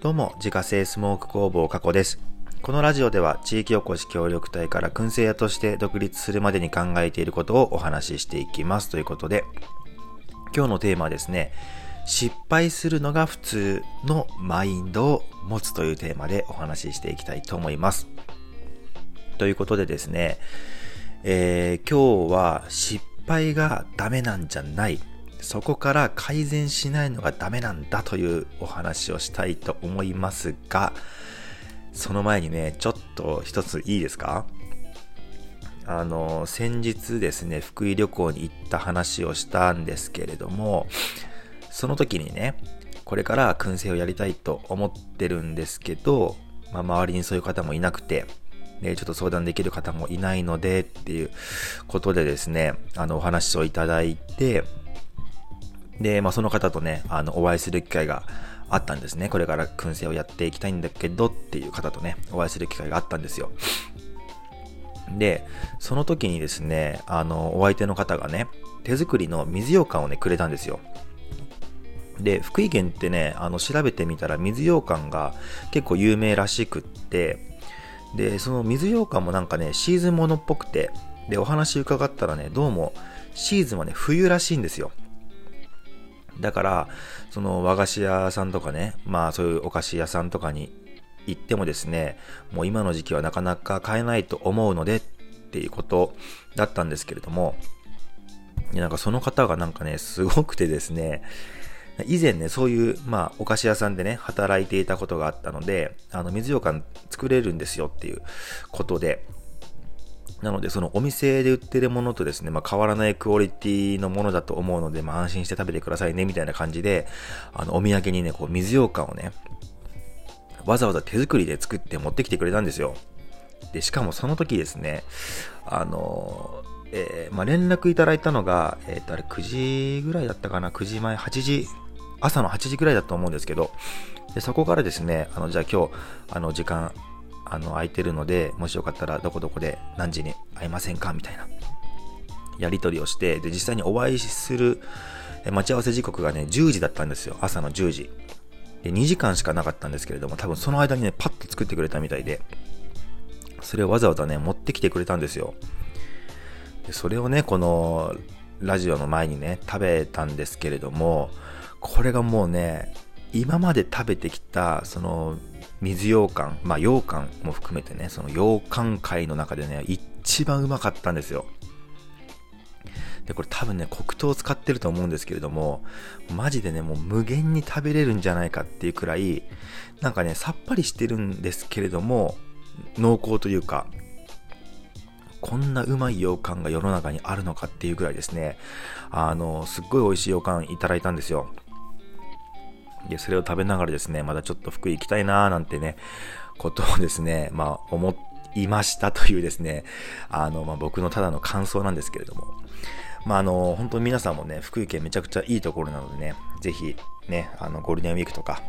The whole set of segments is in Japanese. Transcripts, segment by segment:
どうも、自家製スモーク工房加古です。このラジオでは地域おこし協力隊から燻製屋として独立するまでに考えていることをお話ししていきますということで、今日のテーマはですね、失敗するのが普通のマインドを持つというテーマでお話ししていきたいと思います。ということでですね、えー、今日は失敗がダメなんじゃないそこから改善しないのがダメなんだというお話をしたいと思いますが、その前にね、ちょっと一ついいですか？あの、先日ですね、福井旅行に行った話をしたんですけれども、その時にね、これから燻製をやりたいと思ってるんですけど、まあ、周りにそういう方もいなくて、で、ちょっと相談できる方もいないのでっていうことでですね、あの、お話をいただいて、で、まあ、その方とね、あの、お会いする機会があったんですね。これから燻製をやっていきたいんだけどっていう方とね、お会いする機会があったんですよ。で、その時にですね、あの、お相手の方がね、手作りの水羊羹をね、くれたんですよ。で、福井県ってね、あの、調べてみたら水羊羹が結構有名らしくって、で、その水羊羹もなんかね、シーズンものっぽくて、で、お話伺ったらね、どうも、シーズンはね、冬らしいんですよ。だから、その和菓子屋さんとかね、まあそういうお菓子屋さんとかに行ってもですね、もう今の時期はなかなか買えないと思うのでっていうことだったんですけれども、なんかその方がなんかね、すごくてですね、以前ね、そういう、まあ、お菓子屋さんでね、働いていたことがあったので、あの、水羊羹作れるんですよっていうことで、なので、そのお店で売ってるものとですね、まあ、変わらないクオリティのものだと思うので、まあ、安心して食べてくださいね、みたいな感じで、あの、お土産にね、こう、水羊羹をね、わざわざ手作りで作って持ってきてくれたんですよ。で、しかもその時ですね、あの、えー、まあ、連絡いただいたのが、えっ、ー、と、あれ9時ぐらいだったかな、9時前、8時、朝の8時ぐらいだと思うんですけど、でそこからですね、あの、じゃあ今日、あの、時間あの、空いてるので、もしよかったらどこどこで何時に会いませんかみたいな、やり取りをして、で、実際にお会いする待ち合わせ時刻がね、10時だったんですよ。朝の10時。で、2時間しかなかったんですけれども、多分その間にね、パッと作ってくれたみたいで、それをわざわざね、持ってきてくれたんですよ。で、それをね、この、ラジオの前にね、食べたんですけれども、これがもうね、今まで食べてきた、その、水羊羹、まあ羊羹も含めてね、その羊羹界の中でね、一番うまかったんですよ。で、これ多分ね、黒糖を使ってると思うんですけれども、マジでね、もう無限に食べれるんじゃないかっていうくらい、なんかね、さっぱりしてるんですけれども、濃厚というか、こんなうまい羊羹が世の中にあるのかっていうぐらいですね、あの、すっごい美味しい羊羹いただいたんですよ。で、それを食べながらですね、まだちょっと福井行きたいなーなんてね、ことをですね、まあ思いましたというですね、あの、まあ僕のただの感想なんですけれども、まああの、本当に皆さんもね、福井県めちゃくちゃいいところなのでね、ぜひね、あの、ゴールデンウィークとか、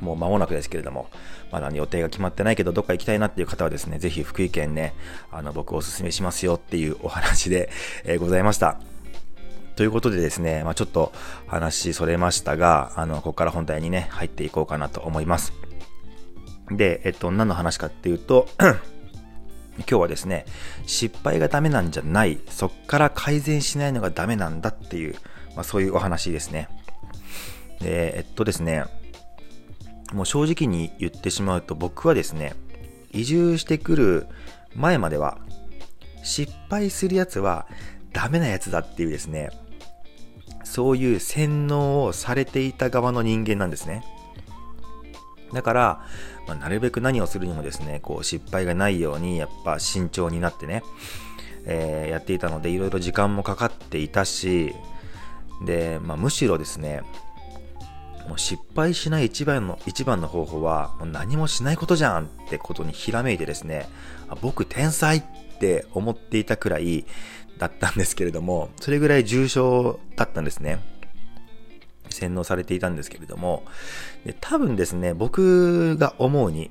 もう間もなくですけれども、まだ、予定が決まってないけど、どっか行きたいなっていう方はですね、ぜひ福井県ね、あの、僕おすすめしますよっていうお話で、えー、ございました。ということでですね、まあ、ちょっと話それましたが、あの、ここから本題にね、入っていこうかなと思います。で、えっと、何の話かっていうと、今日はですね、失敗がダメなんじゃない、そっから改善しないのがダメなんだっていう、まあ、そういうお話ですね。で、えっとですね、もう正直に言ってしまうと僕はですね、移住してくる前までは、失敗するやつはダメなやつだっていうですね、そういう洗脳をされていた側の人間なんですね。だから、まあ、なるべく何をするにもですね、こう失敗がないように、やっぱ慎重になってね、えー、やっていたので、いろいろ時間もかかっていたし、で、まあ、むしろですね、もう失敗しない一番の、一番の方法は、もう何もしないことじゃんってことにひらめいてですね、あ僕天才って思っていたくらい、だったんですけれども、それぐらい重症だったんですね。洗脳されていたんですけれども、で多分ですね、僕が思うに、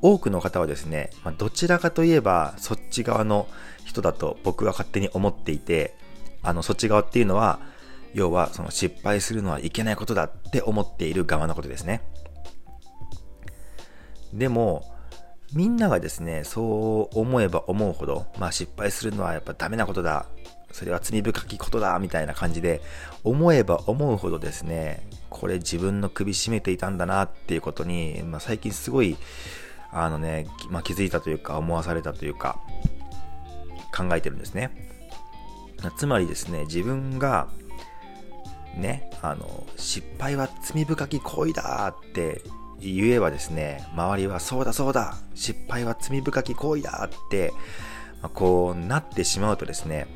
多くの方はですね、まあ、どちらかといえばそっち側の人だと僕は勝手に思っていて、あの、そっち側っていうのは、要はその失敗するのはいけないことだって思っている側のことですね。でも、みんながですね、そう思えば思うほど、まあ失敗するのはやっぱダメなことだ。それは罪深きことだ。みたいな感じで、思えば思うほどですね、これ自分の首絞めていたんだなっていうことに、まあ最近すごい、あのね、まあ、気づいたというか思わされたというか、考えてるんですね。つまりですね、自分が、ね、あの、失敗は罪深き行為だって言えばですね、周りはそうだそうだ、失敗は罪深き行為だって、まあ、こうなってしまうとですね、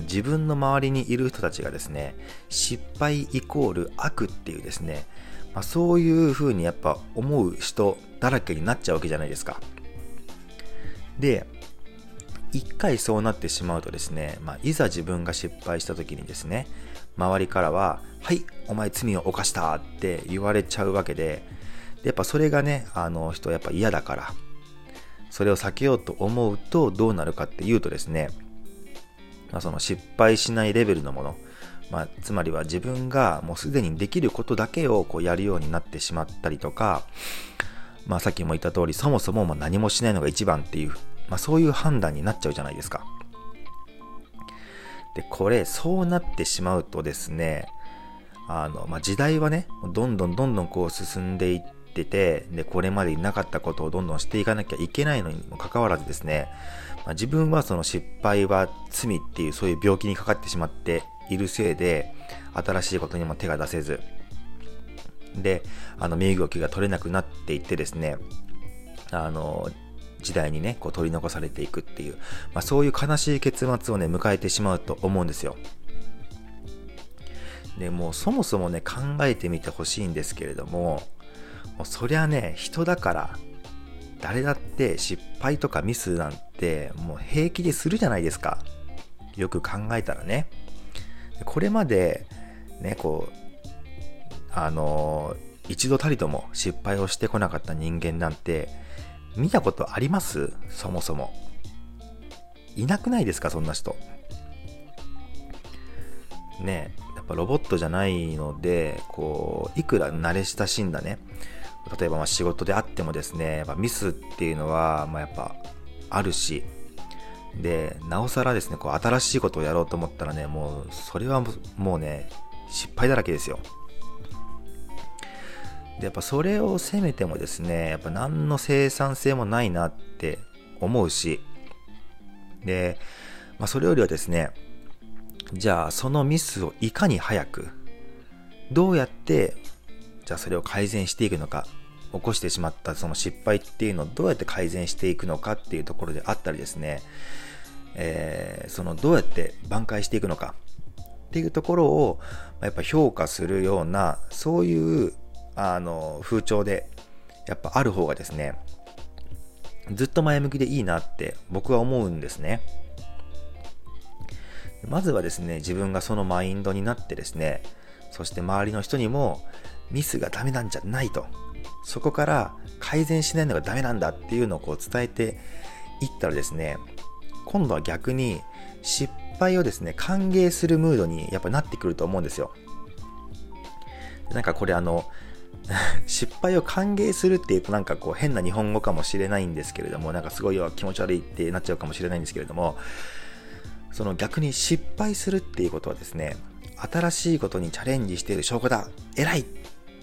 自分の周りにいる人たちがですね、失敗イコール悪っていうですね、まあ、そういう風にやっぱ思う人だらけになっちゃうわけじゃないですか。で、一回そうなってしまうとですね、まあ、いざ自分が失敗した時にですね、周りからは、はい、お前罪を犯したって言われちゃうわけで、でやっぱそれがね、あの人やっぱ嫌だから、それを避けようと思うとどうなるかっていうとですね、まあ、その失敗しないレベルのもの、まあ、つまりは自分がもうすでにできることだけをこうやるようになってしまったりとか、まあ、さっきも言った通り、そもそもま何もしないのが一番っていう、まあ、そういう判断になっちゃうじゃないですか。で、これ、そうなってしまうとですね、あの、まあ、時代はね、どんどんどんどんこう進んでいってて、で、これまでになかったことをどんどんしていかなきゃいけないのにもかかわらずですね、まあ、自分はその失敗は罪っていうそういう病気にかかってしまっているせいで、新しいことにも手が出せず、で、あの、身動きが取れなくなっていってですね、あの、時代にね、こう取り残されていくっていう、まあ、そういう悲しい結末をね、迎えてしまうと思うんですよ。で、もうそもそもね、考えてみてほしいんですけれども、もうそりゃね、人だから、誰だって失敗とかミスなんてもう平気でするじゃないですか。よく考えたらね。これまで、ね、こう、あの一度たりとも失敗をしてこなかった人間なんて、見たことあります？そもそも。いなくないですか？そんな人。ねえやっぱロボットじゃないので、こう、いくら慣れ親しんだね、例えばま仕事であってもですね、やっぱミスっていうのは、ま、やっぱあるし、で、なおさらですね、こう新しいことをやろうと思ったらね、もう、それはもうね、失敗だらけですよ。でやっぱそれを責めてもですねやっぱ何の生産性もないなって思うしで、まあ、それよりはですねじゃあそのミスをいかに早くどうやってじゃあそれを改善していくのか起こしてしまったその失敗っていうのをどうやって改善していくのかっていうところであったりですね、えー、そのどうやって挽回していくのかっていうところをやっぱ評価するようなそういうあの、風潮で、やっぱある方がですね、ずっと前向きでいいなって僕は思うんですね。まずはですね、自分がそのマインドになってですね、そして周りの人にもミスがダメなんじゃないと、そこから改善しないのがダメなんだっていうのをこう伝えていったらですね、今度は逆に失敗をですね、歓迎するムードにやっぱなってくると思うんですよ。なんかこれあの、失敗を歓迎するっていうとなんかこう変な日本語かもしれないんですけれども、なんかすごい気持ち悪いってなっちゃうかもしれないんですけれども、その逆に失敗するっていうことはですね、新しいことにチャレンジしている証拠だ偉いっ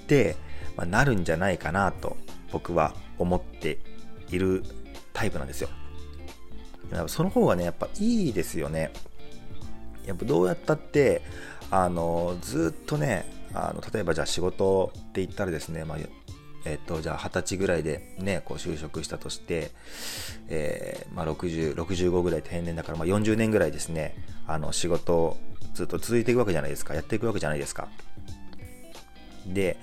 て、ま、なるんじゃないかなと僕は思っているタイプなんですよ。その方がね、やっぱいいですよね。やっぱどうやったって、あの、ずっとね、あの例えばじゃあ仕事って言ったらですね、まあ、えっと、じゃあ20歳ぐらいでね、こう就職したとして、えー、まあ60、65ぐらい定年だから、まあ40年ぐらいですね、あの仕事ずっと続いていくわけじゃないですか、やっていくわけじゃないですか。で、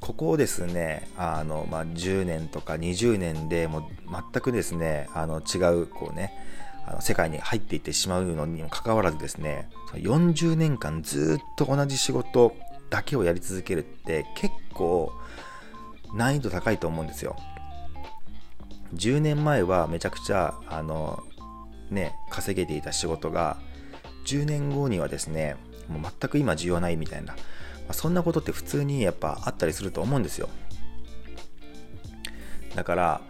ここをですね、あの、まあ、10年とか20年でもう全くですね、あの違う、こうね、あの世界に入っていってしまうのにもかかわらずですね、40年間ずっと同じ仕事だけをやり続けるって結構難易度高いと思うんですよ。10年前はめちゃくちゃ、あの、ね、稼げていた仕事が、10年後にはですね、もう全く今需要ないみたいな、まあ、そんなことって普通にやっぱあったりすると思うんですよ。だから、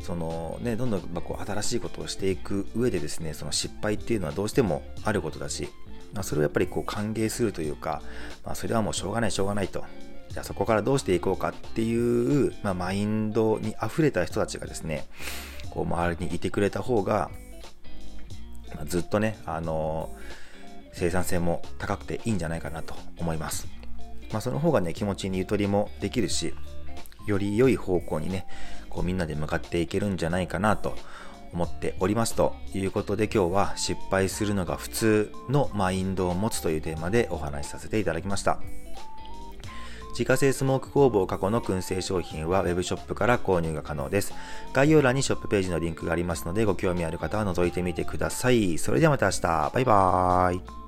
そのね、どんどんこう新しいことをしていく上でですね、その失敗っていうのはどうしてもあることだし、まあ、それをやっぱりこう歓迎するというか、まあ、それはもうしょうがないしょうがないと。じゃあそこからどうしていこうかっていう、まあ、マインドに溢れた人たちがですね、こう周りにいてくれた方が、まあ、ずっとね、あの、生産性も高くていいんじゃないかなと思います。まあ、その方がね、気持ちにゆとりもできるし、より良い方向にね、こうみんなで向かっていけるんじゃないかなと思っておりますということで今日は失敗するのが普通のマインドを持つというテーマでお話しさせていただきました。自家製スモーク工房過去の燻製商品は Web ショップから購入が可能です。概要欄にショップページのリンクがありますのでご興味ある方は覗いてみてください。それではまた明日。バイバーイ。